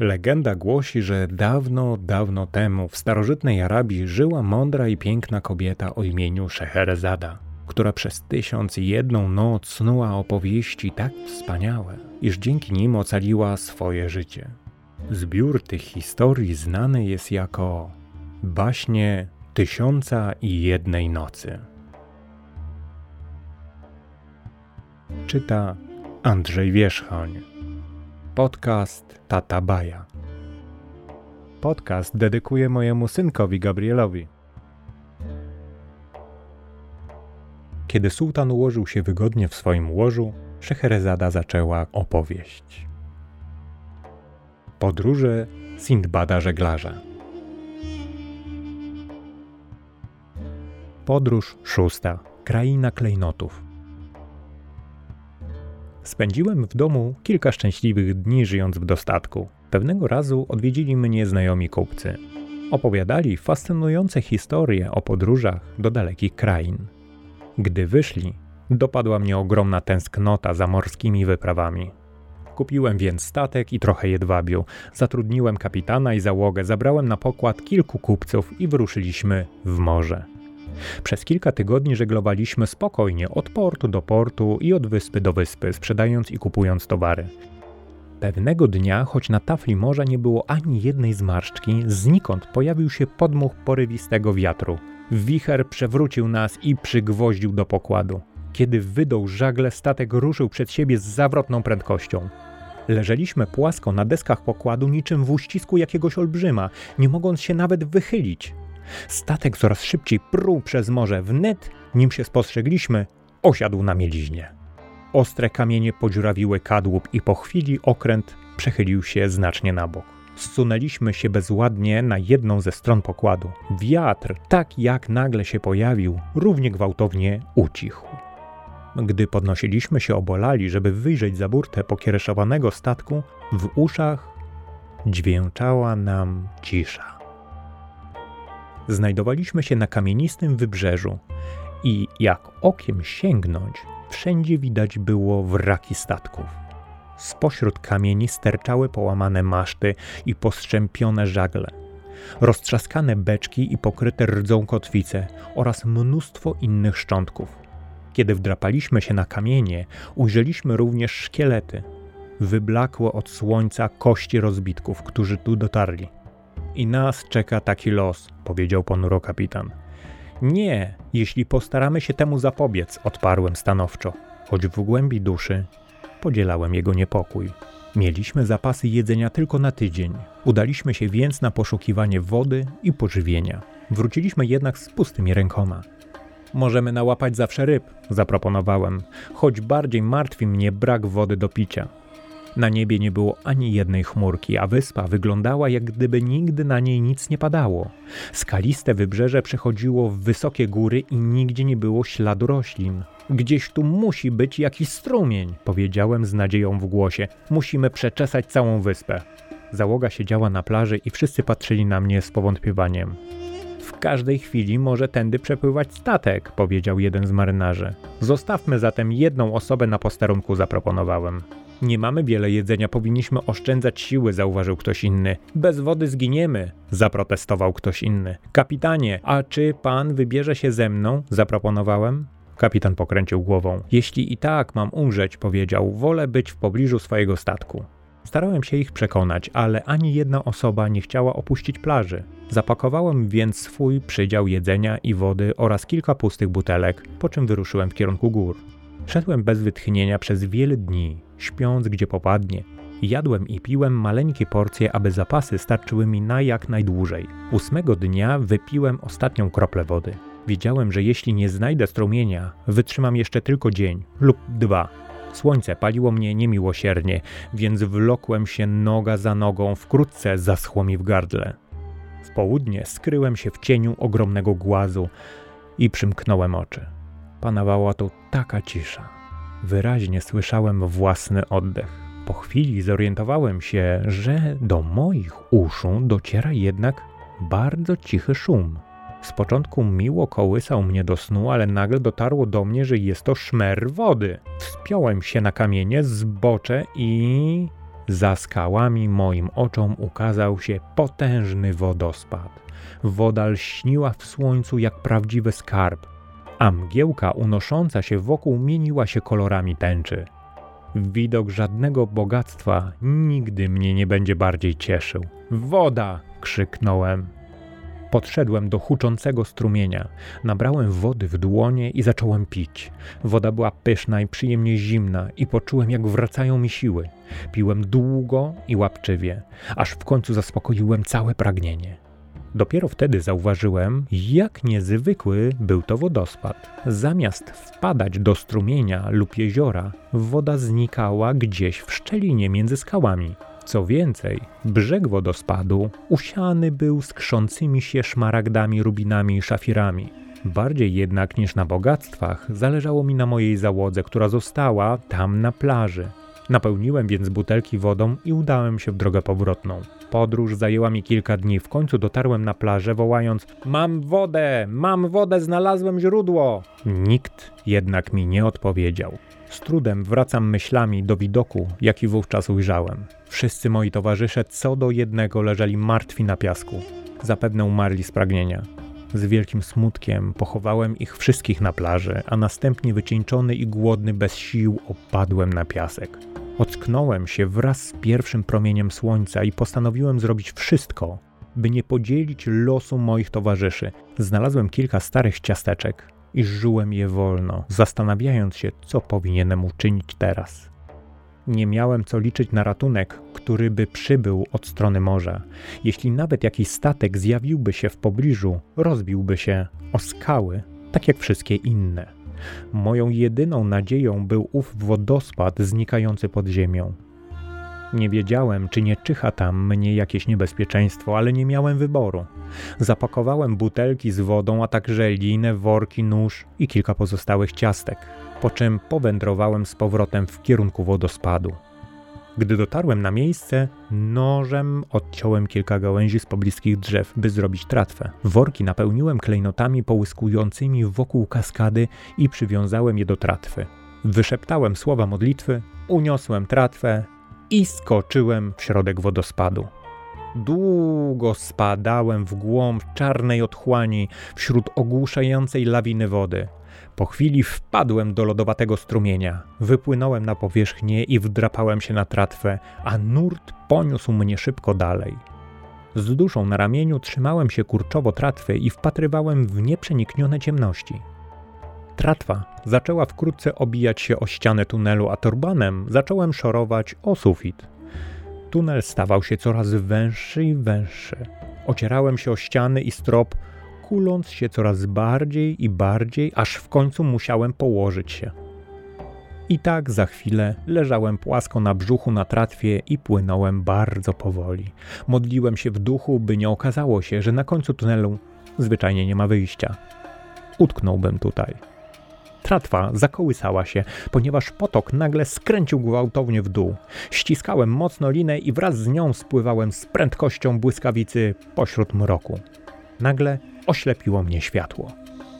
Legenda głosi, że dawno, dawno temu w starożytnej Arabii żyła mądra i piękna kobieta o imieniu Szeherezada, która przez tysiąc i jedną noc snuła opowieści tak wspaniałe, iż dzięki nim ocaliła swoje życie. Zbiór tych historii znany jest jako baśnie Tysiąca i Jednej Nocy. Czyta Andrzej Wierzchoń. Podcast Tata Baja. Podcast dedykuję mojemu synkowi Gabrielowi. Kiedy sułtan ułożył się wygodnie w swoim łożu, Szeherezada zaczęła opowieść. Podróże Sindbada żeglarza. Podróż szósta. Kraina klejnotów. Spędziłem w domu kilka szczęśliwych dni żyjąc w dostatku. Pewnego razu odwiedzili mnie znajomi kupcy. Opowiadali fascynujące historie o podróżach do dalekich krain. Gdy wyszli, dopadła mnie ogromna tęsknota za morskimi wyprawami. Kupiłem więc statek i trochę jedwabiu, zatrudniłem kapitana i załogę, zabrałem na pokład kilku kupców i wyruszyliśmy w morze. Przez kilka tygodni żeglowaliśmy spokojnie od portu do portu i od wyspy do wyspy, sprzedając i kupując towary. Pewnego dnia, choć na tafli morza nie było ani jednej zmarszczki, znikąd pojawił się podmuch porywistego wiatru. Wicher przewrócił nas i przygwoździł do pokładu. Kiedy wydał żagle, statek ruszył przed siebie z zawrotną prędkością. Leżeliśmy płasko na deskach pokładu niczym w uścisku jakiegoś olbrzyma, nie mogąc się nawet wychylić. Statek coraz szybciej pruł przez morze. Wnet, nim się spostrzegliśmy, osiadł na mieliźnie. Ostre kamienie podziurawiły kadłub i po chwili okręt przechylił się znacznie na bok. Zsunęliśmy się bezładnie na jedną ze stron pokładu. Wiatr, tak jak nagle się pojawił, równie gwałtownie ucichł. Gdy podnosiliśmy się obolali, żeby wyjrzeć za burtę pokiereszowanego statku, w uszach dźwięczała nam cisza. Znajdowaliśmy się na kamienistym wybrzeżu i jak okiem sięgnąć, wszędzie widać było wraki statków. Spośród kamieni sterczały połamane maszty i postrzępione żagle, roztrzaskane beczki i pokryte rdzą kotwice oraz mnóstwo innych szczątków. Kiedy wdrapaliśmy się na kamienie, ujrzeliśmy również szkielety. Wyblakłe od słońca kości rozbitków, którzy tu dotarli. I nas czeka taki los, powiedział ponuro kapitan. Nie, jeśli postaramy się temu zapobiec, odparłem stanowczo, choć w głębi duszy podzielałem jego niepokój. Mieliśmy zapasy jedzenia tylko na tydzień. Udaliśmy się więc na poszukiwanie wody i pożywienia. Wróciliśmy jednak z pustymi rękoma. Możemy nałapać zawsze ryb, zaproponowałem, choć bardziej martwi mnie brak wody do picia. Na niebie nie było ani jednej chmurki, a wyspa wyglądała jak gdyby nigdy na niej nic nie padało. Skaliste wybrzeże przechodziło w wysokie góry i nigdzie nie było śladu roślin. Gdzieś tu musi być jakiś strumień, powiedziałem z nadzieją w głosie. Musimy przeczesać całą wyspę. Załoga siedziała na plaży i wszyscy patrzyli na mnie z powątpiewaniem. W każdej chwili może tędy przepływać statek, powiedział jeden z marynarzy. Zostawmy zatem jedną osobę na posterunku, zaproponowałem. Nie mamy wiele jedzenia, powinniśmy oszczędzać siły, zauważył ktoś inny. Bez wody zginiemy, zaprotestował ktoś inny. Kapitanie, a czy pan wybierze się ze mną? zaproponowałem. Kapitan pokręcił głową. Jeśli i tak mam umrzeć, powiedział, wolę być w pobliżu swojego statku. Starałem się ich przekonać, ale ani jedna osoba nie chciała opuścić plaży. Zapakowałem więc swój przydział jedzenia i wody oraz kilka pustych butelek, po czym wyruszyłem w kierunku gór. Szedłem bez wytchnienia przez wiele dni, śpiąc gdzie popadnie. Jadłem i piłem maleńkie porcje, aby zapasy starczyły mi na jak najdłużej. Ósmego dnia wypiłem ostatnią kroplę wody. Wiedziałem, że jeśli nie znajdę strumienia, wytrzymam jeszcze tylko dzień lub dwa. Słońce paliło mnie niemiłosiernie, więc wlokłem się noga za nogą, wkrótce zaschło mi w gardle. W południe skryłem się w cieniu ogromnego głazu i przymknąłem oczy. Panowała tu taka cisza. Wyraźnie słyszałem własny oddech. Po chwili zorientowałem się, że do moich uszu dociera jednak bardzo cichy szum. Z początku miło kołysał mnie do snu, ale nagle dotarło do mnie, że jest to szmer wody. Wspiąłem się na kamienie, zbocze i Za skałami moim oczom ukazał się potężny wodospad. Woda lśniła w słońcu jak prawdziwy skarb, a mgiełka unosząca się wokół mieniła się kolorami tęczy. Widok żadnego bogactwa nigdy mnie nie będzie bardziej cieszył. Woda! krzyknąłem. Podszedłem do huczącego strumienia, nabrałem wody w dłonie i zacząłem pić. Woda była pyszna i przyjemnie zimna, i poczułem, jak wracają mi siły. Piłem długo i łapczywie, aż w końcu zaspokoiłem całe pragnienie. Dopiero wtedy zauważyłem, jak niezwykły był to wodospad. Zamiast wpadać do strumienia lub jeziora, woda znikała gdzieś w szczelinie między skałami. Co więcej, brzeg wodospadu usiany był skrzącymi się szmaragdami, rubinami i szafirami. Bardziej jednak niż na bogactwach zależało mi na mojej załodze, która została tam na plaży. Napełniłem więc butelki wodą i udałem się w drogę powrotną. Podróż zajęła mi kilka dni. W końcu dotarłem na plażę, wołając: Mam wodę! Mam wodę! Znalazłem źródło! Nikt jednak mi nie odpowiedział. Z trudem wracam myślami do widoku, jaki wówczas ujrzałem. Wszyscy moi towarzysze co do jednego leżeli martwi na piasku. Zapewne umarli z pragnienia. Z wielkim smutkiem pochowałem ich wszystkich na plaży, a następnie wycieńczony i głodny bez sił opadłem na piasek. Ocknąłem się wraz z pierwszym promieniem słońca i postanowiłem zrobić wszystko, by nie podzielić losu moich towarzyszy. Znalazłem kilka starych ciasteczek i żułem je wolno, zastanawiając się, co powinienem uczynić teraz. Nie miałem co liczyć na ratunek, który by przybył od strony morza. Jeśli nawet jakiś statek zjawiłby się w pobliżu, rozbiłby się o skały, tak jak wszystkie inne. Moją jedyną nadzieją był ów wodospad znikający pod ziemią. Nie wiedziałem, czy nie czyha tam mnie jakieś niebezpieczeństwo, ale nie miałem wyboru. Zapakowałem butelki z wodą, a także linę, worki, nóż i kilka pozostałych ciastek, po czym powędrowałem z powrotem w kierunku wodospadu. Gdy dotarłem na miejsce, nożem odciąłem kilka gałęzi z pobliskich drzew, by zrobić tratwę. Worki napełniłem klejnotami połyskującymi wokół kaskady i przywiązałem je do tratwy. Wyszeptałem słowa modlitwy, uniosłem tratwę i skoczyłem w środek wodospadu. Długo spadałem w głąb czarnej otchłani wśród ogłuszającej lawiny wody. Po chwili wpadłem do lodowatego strumienia, wypłynąłem na powierzchnię i wdrapałem się na tratwę, a nurt poniósł mnie szybko dalej. Z duszą na ramieniu trzymałem się kurczowo tratwy i wpatrywałem w nieprzeniknione ciemności. Tratwa zaczęła wkrótce obijać się o ścianę tunelu, a turbanem zacząłem szorować o sufit. Tunel stawał się coraz węższy i węższy. Ocierałem się o ściany i strop, kuląc się coraz bardziej i bardziej, aż w końcu musiałem położyć się. I tak za chwilę leżałem płasko na brzuchu na tratwie i płynąłem bardzo powoli. Modliłem się w duchu, by nie okazało się, że na końcu tunelu zwyczajnie nie ma wyjścia. Utknąłbym tutaj. Tratwa zakołysała się, ponieważ potok nagle skręcił gwałtownie w dół. Ściskałem mocno linę i wraz z nią spływałem z prędkością błyskawicy pośród mroku. Nagle oślepiło mnie światło.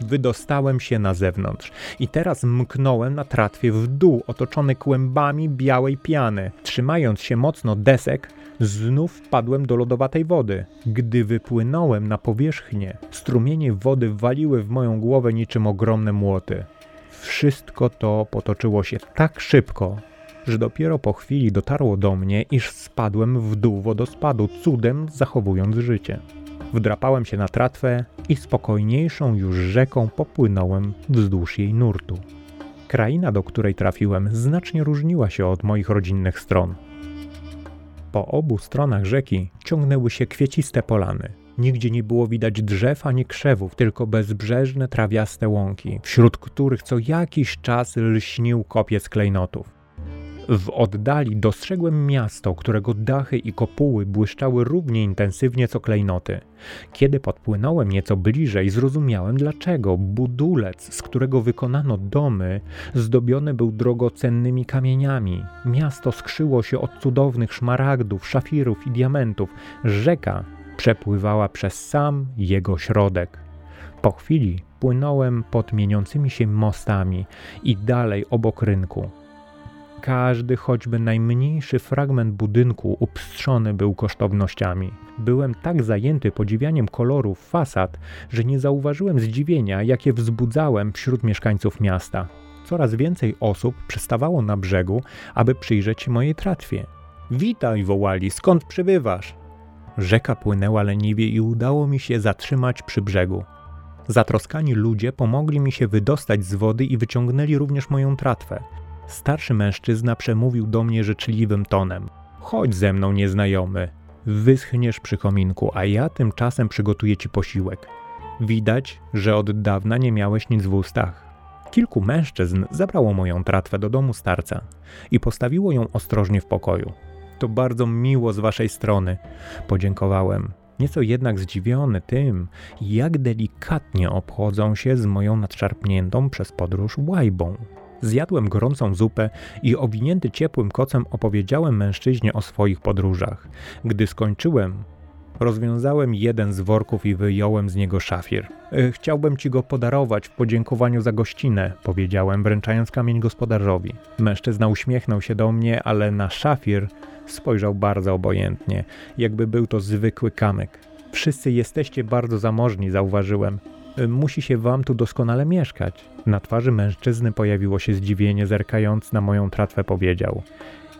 Wydostałem się na zewnątrz i teraz mknąłem na tratwie w dół, otoczony kłębami białej piany. Trzymając się mocno desek, znów wpadłem do lodowatej wody. Gdy wypłynąłem na powierzchnię, strumienie wody waliły w moją głowę niczym ogromne młoty. Wszystko to potoczyło się tak szybko, że dopiero po chwili dotarło do mnie, iż spadłem w dół wodospadu, cudem zachowując życie. Wdrapałem się na tratwę i spokojniejszą już rzeką popłynąłem wzdłuż jej nurtu. Kraina, do której trafiłem, znacznie różniła się od moich rodzinnych stron. Po obu stronach rzeki ciągnęły się kwieciste polany. Nigdzie nie było widać drzew ani krzewów, tylko bezbrzeżne trawiaste łąki, wśród których co jakiś czas lśnił kopiec klejnotów. W oddali dostrzegłem miasto, którego dachy i kopuły błyszczały równie intensywnie co klejnoty. Kiedy podpłynąłem nieco bliżej, zrozumiałem dlaczego budulec, z którego wykonano domy, zdobiony był drogocennymi kamieniami. Miasto skrzyło się od cudownych szmaragdów, szafirów i diamentów. Rzeka przepływała przez sam jego środek. Po chwili płynąłem pod mieniącymi się mostami i dalej obok rynku. Każdy, choćby najmniejszy fragment budynku upstrzony był kosztownościami. Byłem tak zajęty podziwianiem kolorów fasad, że nie zauważyłem zdziwienia, jakie wzbudzałem wśród mieszkańców miasta. Coraz więcej osób przystawało na brzegu, aby przyjrzeć się mojej tratwie. Witaj, wołali, skąd przybywasz? Rzeka płynęła leniwie i udało mi się zatrzymać przy brzegu. Zatroskani ludzie pomogli mi się wydostać z wody i wyciągnęli również moją tratwę. Starszy mężczyzna przemówił do mnie życzliwym tonem. Chodź ze mną, nieznajomy. Wyschniesz przy kominku, a ja tymczasem przygotuję ci posiłek. Widać, że od dawna nie miałeś nic w ustach. Kilku mężczyzn zabrało moją tratwę do domu starca i postawiło ją ostrożnie w pokoju. To bardzo miło z waszej strony, podziękowałem, nieco jednak zdziwiony tym, jak delikatnie obchodzą się z moją nadszarpniętą przez podróż łajbą. Zjadłem gorącą zupę i owinięty ciepłym kocem opowiedziałem mężczyźnie o swoich podróżach. Gdy skończyłem, rozwiązałem jeden z worków i wyjąłem z niego szafir. E, chciałbym ci go podarować w podziękowaniu za gościnę, powiedziałem, wręczając kamień gospodarzowi. Mężczyzna uśmiechnął się do mnie, ale na szafir spojrzał bardzo obojętnie, jakby był to zwykły kamyk. Wszyscy jesteście bardzo zamożni, zauważyłem. Musi się wam tu doskonale mieszkać. Na twarzy mężczyzny pojawiło się zdziwienie, zerkając na moją tratwę powiedział.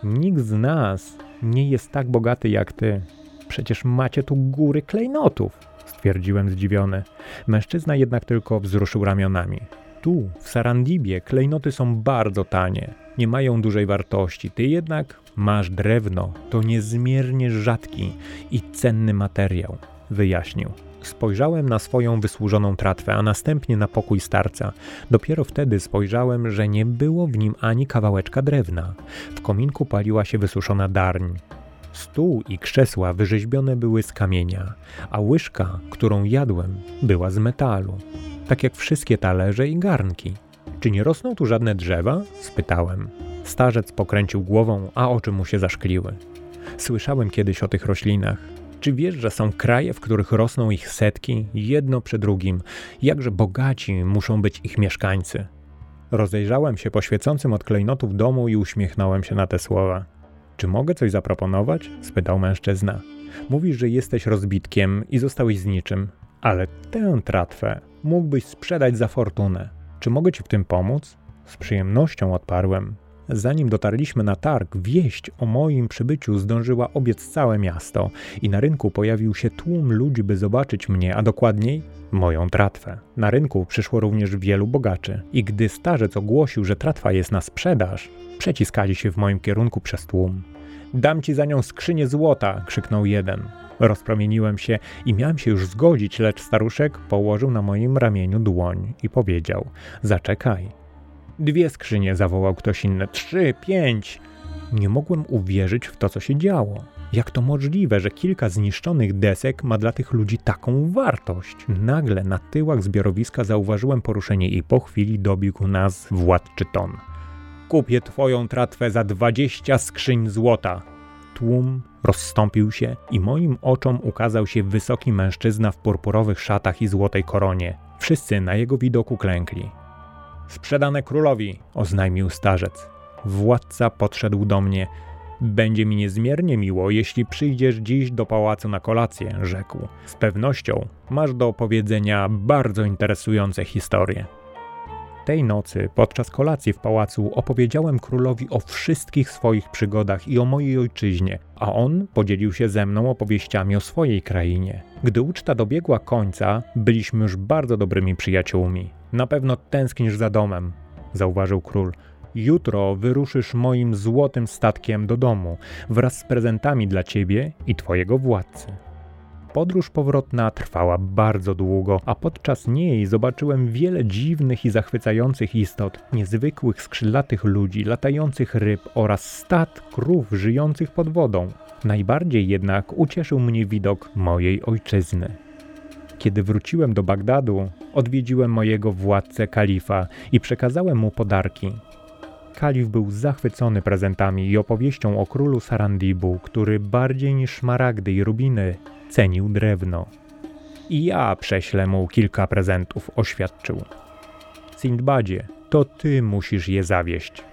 Nikt z nas nie jest tak bogaty jak ty. Przecież macie tu góry klejnotów, stwierdziłem zdziwiony. Mężczyzna jednak tylko wzruszył ramionami. Tu, w Sarandibie, klejnoty są bardzo tanie, nie mają dużej wartości. Ty jednak masz drewno, to niezmiernie rzadki i cenny materiał, wyjaśnił. Spojrzałem na swoją wysłużoną tratwę, a następnie na pokój starca. Dopiero wtedy spojrzałem, że nie było w nim ani kawałeczka drewna. W kominku paliła się wysuszona darń. Stół i krzesła wyrzeźbione były z kamienia, a łyżka, którą jadłem, była z metalu, tak jak wszystkie talerze i garnki. Czy nie rosną tu żadne drzewa? spytałem. Starzec pokręcił głową, a oczy mu się zaszkliły. Słyszałem kiedyś o tych roślinach. Czy wiesz, że są kraje, w których rosną ich setki, jedno przy drugim? Jakże bogaci muszą być ich mieszkańcy? Rozejrzałem się po świecącym od klejnotów domu i uśmiechnąłem się na te słowa. Czy mogę coś zaproponować? spytał mężczyzna. Mówisz, że jesteś rozbitkiem i zostałeś z niczym, ale tę tratwę mógłbyś sprzedać za fortunę. Czy mogę ci w tym pomóc? Z przyjemnością odparłem. Zanim dotarliśmy na targ, wieść o moim przybyciu zdążyła obiec całe miasto i na rynku pojawił się tłum ludzi, by zobaczyć mnie, a dokładniej moją tratwę. Na rynku przyszło również wielu bogaczy i gdy starzec ogłosił, że tratwa jest na sprzedaż, przeciskali się w moim kierunku przez tłum. Dam ci za nią skrzynię złota, krzyknął jeden. Rozpromieniłem się i miałem się już zgodzić, lecz staruszek położył na moim ramieniu dłoń i powiedział: Zaczekaj. Dwie skrzynie, zawołał ktoś inny. Trzy, pięć. Nie mogłem uwierzyć w to, co się działo. Jak to możliwe, że kilka zniszczonych desek ma dla tych ludzi taką wartość? Nagle na tyłach zbiorowiska zauważyłem poruszenie i po chwili dobiegł nas władczy ton. Kupię twoją tratwę za dwadzieścia skrzyń złota. Tłum rozstąpił się i moim oczom ukazał się wysoki mężczyzna w purpurowych szatach i złotej koronie. Wszyscy na jego widoku klękli. Sprzedane królowi, oznajmił starzec. Władca podszedł do mnie. Będzie mi niezmiernie miło, jeśli przyjdziesz dziś do pałacu na kolację, rzekł. Z pewnością masz do opowiedzenia bardzo interesujące historie. Tej nocy, podczas kolacji w pałacu, opowiedziałem królowi o wszystkich swoich przygodach i o mojej ojczyźnie, a on podzielił się ze mną opowieściami o swojej krainie. Gdy uczta dobiegła końca, byliśmy już bardzo dobrymi przyjaciółmi. Na pewno tęsknisz za domem, zauważył król. Jutro wyruszysz moim złotym statkiem do domu wraz z prezentami dla ciebie i twojego władcy. Podróż powrotna trwała bardzo długo, a podczas niej zobaczyłem wiele dziwnych i zachwycających istot, niezwykłych skrzydlatych ludzi, latających ryb oraz stad krów żyjących pod wodą. Najbardziej jednak ucieszył mnie widok mojej ojczyzny. Kiedy wróciłem do Bagdadu, odwiedziłem mojego władcę kalifa i przekazałem mu podarki. Kalif był zachwycony prezentami i opowieścią o królu Sarandibu, który bardziej niż szmaragdy i rubiny cenił drewno. I ja prześlę mu kilka prezentów, oświadczył. Sindbadzie, to ty musisz je zawieść.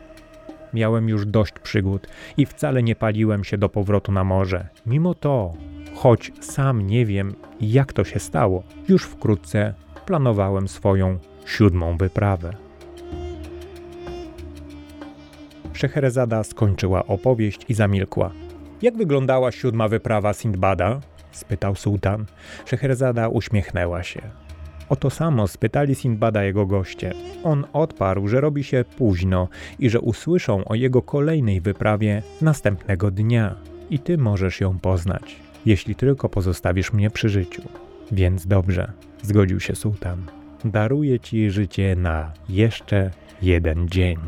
Miałem już dość przygód i wcale nie paliłem się do powrotu na morze. Mimo to, choć sam nie wiem, jak to się stało, już wkrótce planowałem swoją siódmą wyprawę. Szeherezada skończyła opowieść i zamilkła. Jak wyglądała siódma wyprawa Sindbada? Spytał sułtan. Szeherzada uśmiechnęła się. O to samo spytali Sindbada jego goście. On odparł, że robi się późno i że usłyszą o jego kolejnej wyprawie następnego dnia. I ty możesz ją poznać, jeśli tylko pozostawisz mnie przy życiu. Więc dobrze, zgodził się sułtan. Daruję ci życie na jeszcze jeden dzień.